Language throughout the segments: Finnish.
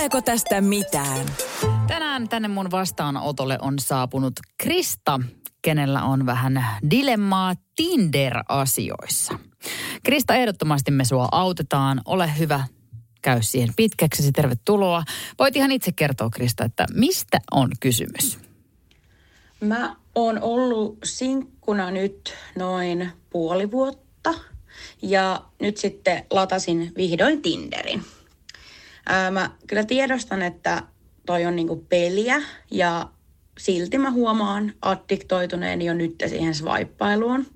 Tuleeko tästä mitään? Tänään tänne mun vastaanotolle on saapunut Krista, kenellä on vähän dilemmaa Tinder-asioissa. Krista, ehdottomasti me sua autetaan. Ole hyvä, käy siihen pitkäksi. Tervetuloa. Voit ihan itse kertoa, Krista, että mistä on kysymys? Mä oon ollut sinkkuna nyt noin puoli vuotta ja nyt sitten latasin vihdoin Tinderin. Ää, mä kyllä tiedostan, että toi on niinku peliä ja silti mä huomaan addiktoituneeni jo nyt siihen swipeiluun.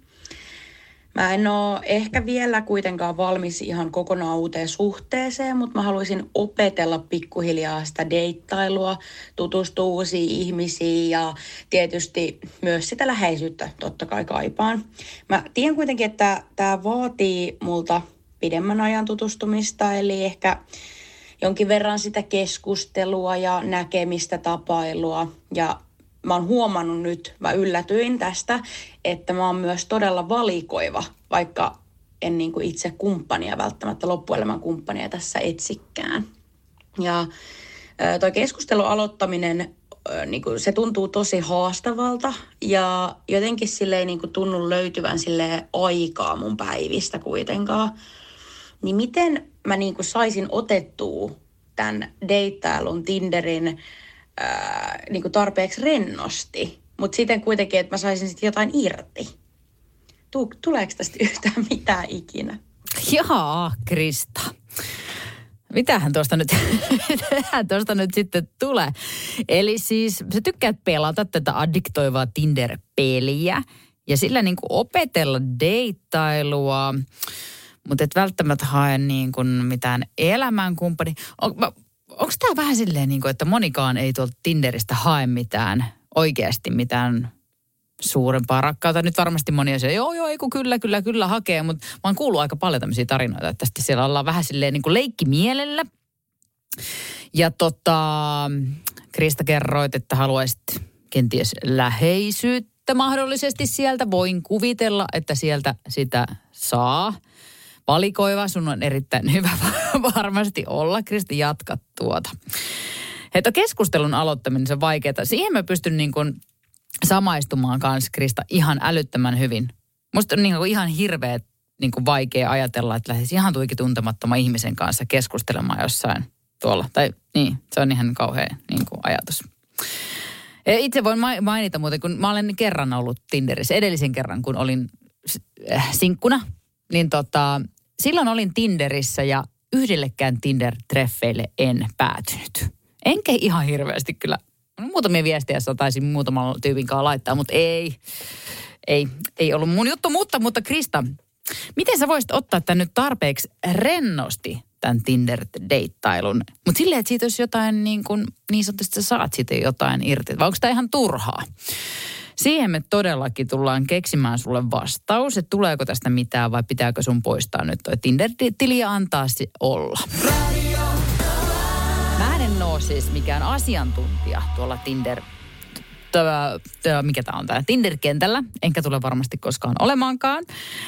Mä en ole ehkä vielä kuitenkaan valmis ihan kokonaan uuteen suhteeseen, mutta mä haluaisin opetella pikkuhiljaa sitä deittailua, tutustua uusiin ihmisiin ja tietysti myös sitä läheisyyttä totta kai kaipaan. Mä tiedän kuitenkin, että tämä vaatii multa pidemmän ajan tutustumista, eli ehkä jonkin verran sitä keskustelua ja näkemistä, tapailua ja mä oon huomannut nyt, mä yllätyin tästä, että mä oon myös todella valikoiva, vaikka en niin kuin itse kumppania välttämättä loppuelämän kumppania tässä etsikään. Ja toi keskustelun aloittaminen, niin kuin se tuntuu tosi haastavalta ja jotenkin sille ei niin kuin tunnu löytyvän sille aikaa mun päivistä kuitenkaan. Niin miten mä niin kuin saisin otettua tämän deittailun Tinderin ää, niin kuin tarpeeksi rennosti, mutta siten kuitenkin, että mä saisin sitten jotain irti. Tuleeko tästä yhtään mitään ikinä? Jaa, Krista. Mitähän tuosta nyt, mitähän tuosta nyt sitten tulee? Eli siis sä tykkäät pelata tätä addiktoivaa Tinder-peliä ja sillä niin kuin opetella deittailua, mutta et välttämättä hae niin kuin mitään elämänkumppani. On, onko tämä vähän silleen, niin kuin, että monikaan ei tuolta Tinderistä hae mitään, oikeasti mitään suurempaa rakkautta. Nyt varmasti moni on se, joo, joo, eiku, kyllä, kyllä, kyllä hakee, mutta mä oon kuullut aika paljon tämmöisiä tarinoita, että tästä siellä ollaan vähän silleen niin kuin leikkimielellä. Ja tota, Krista kerroit, että haluaisit kenties läheisyyttä mahdollisesti sieltä. Voin kuvitella, että sieltä sitä saa valikoiva. Sun on erittäin hyvä varmasti olla. Kristi, jatka tuota. Että keskustelun aloittaminen on vaikeaa. Siihen mä pystyn niin kuin samaistumaan kanssa, Krista, ihan älyttömän hyvin. Musta on niin kuin ihan hirveä niin kuin vaikea ajatella, että lähtisi ihan tuikin tuntemattoman ihmisen kanssa keskustelemaan jossain tuolla. Tai niin, se on ihan kauhea niin kuin ajatus. E, itse voin mainita muuten, kun mä olen kerran ollut Tinderissä, edellisen kerran, kun olin äh, sinkkuna, niin tota, silloin olin Tinderissä ja yhdellekään Tinder-treffeille en päätynyt. Enkä ihan hirveästi kyllä. Muutamia viestejä taisin muutaman tyypin kanssa laittaa, mutta ei, ei, ei ollut mun juttu. Mutta, mutta Krista, miten sä voisit ottaa tämän nyt tarpeeksi rennosti, tämän Tinder-deittailun? Mutta silleen, että siitä olisi jotain niin, kuin, niin sanotusti sä saat siitä jotain irti. Vai onko tämä ihan turhaa? Siihen me todellakin tullaan keksimään sulle vastaus, että tuleeko tästä mitään vai pitääkö sun poistaa nyt toi Tinder-tili ja antaa se olla. Mä en ole siis mikään asiantuntija tuolla Tinder Tämä, tämä, mikä tämä on tämä Tinder-kentällä, enkä tule varmasti koskaan olemaankaan.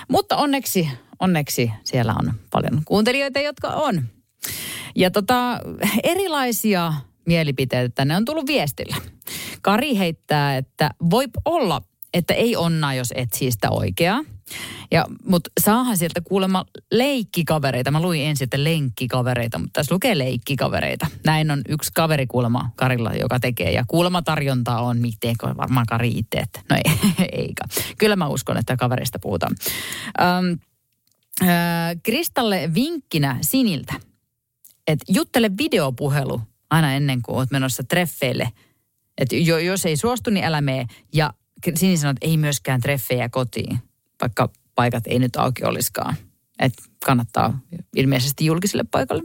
Mutta onneksi, onneksi siellä on paljon kuuntelijoita, jotka on. Ja tota, erilaisia mielipiteitä tänne on tullut viestillä. Kari heittää, että voi olla, että ei onnaa, jos etsii sitä oikeaa. Ja, mutta saahan sieltä kuulemma leikkikavereita. Mä luin ensin, että lenkkikavereita, mutta tässä lukee leikkikavereita. Näin on yksi kaveri kuulemma Karilla, joka tekee. Ja kuulemma tarjontaa on, miten varmaan Kari itse, että no ei, eikä. Kyllä mä uskon, että kaverista puhutaan. Ähm, äh, Kristalle vinkkinä Siniltä, että juttele videopuhelu aina ennen kuin oot menossa treffeille. Että jos ei suostu, niin älä mene. Ja Sini sanoi, että ei myöskään treffejä kotiin, vaikka paikat ei nyt auki olisikaan. Että kannattaa ilmeisesti julkiselle paikalle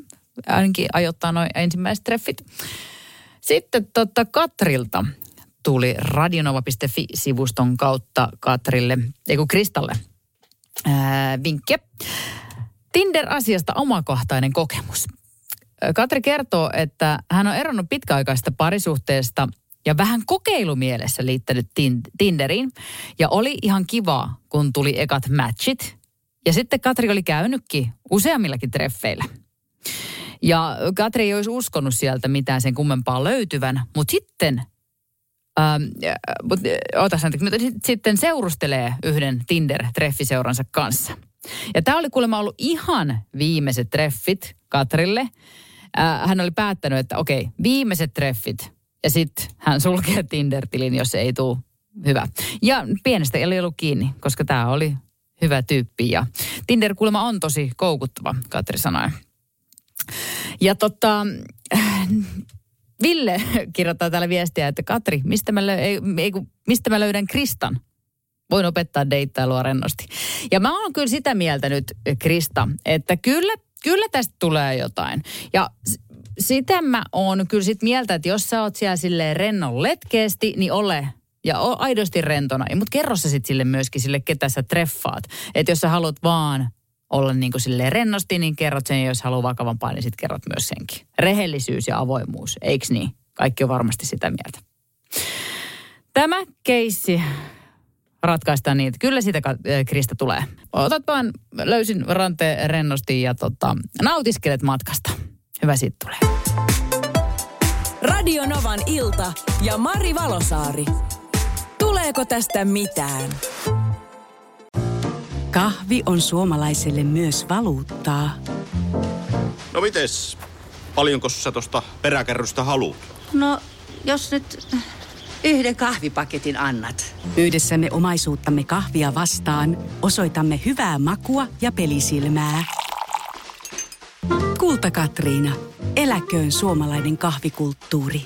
ainakin ajoittaa noin ensimmäiset treffit. Sitten tota Katrilta tuli radionova.fi-sivuston kautta Katrille, ei kun Kristalle, vinkki. Tinder-asiasta omakohtainen kokemus. Katri kertoo, että hän on eronnut pitkäaikaista parisuhteesta ja vähän kokeilumielessä liittänyt Tinderiin. Ja oli ihan kiva, kun tuli ekat matchit. Ja sitten Katri oli käynytkin useammillakin treffeillä. Ja Katri ei olisi uskonut sieltä mitään sen kummempaa löytyvän, mutta sitten Ähm, mutta otas sitten seurustelee yhden Tinder-treffiseuransa kanssa. Ja tämä oli kuulemma ollut ihan viimeiset treffit Katrille. Äh, hän oli päättänyt, että okei, viimeiset treffit. Ja sitten hän sulkee Tinder-tilin, jos ei tule hyvä. Ja pienestä ei ollut kiinni, koska tämä oli hyvä tyyppi. Ja Tinder kuulemma on tosi koukuttava, Katri sanoi. Ja tota, Ville kirjoittaa täällä viestiä, että Katri, mistä mä, lö- ei, ei, mistä mä löydän Kristan? Voin opettaa deittailua rennosti. Ja mä oon kyllä sitä mieltä nyt, Krista, että kyllä, kyllä tästä tulee jotain. Ja sitä mä oon kyllä sit mieltä, että jos sä oot siellä silleen rennon letkeesti, niin ole ja o aidosti rentona. Mutta kerro sä sitten sille myöskin sille, ketä sä treffaat. Että jos sä haluat vaan olla niin kuin silleen rennosti, niin kerrot sen, ja jos haluaa vakavampaa, niin sitten kerrot myös senkin. Rehellisyys ja avoimuus, eikö niin? Kaikki on varmasti sitä mieltä. Tämä keissi ratkaistaan niin, että kyllä siitä Krista tulee. Otat vaan löysin ranteen rennosti ja tota, nautiskelet matkasta. Hyvä siitä tulee. Radio Novan ilta ja Mari Valosaari. Tuleeko tästä mitään? Kahvi on suomalaiselle myös valuuttaa. No mites? Paljonko sä tosta peräkärrystä haluat? No, jos nyt yhden kahvipaketin annat. Yhdessämme omaisuuttamme kahvia vastaan osoitamme hyvää makua ja pelisilmää. Kulta Katriina. Eläköön suomalainen kahvikulttuuri.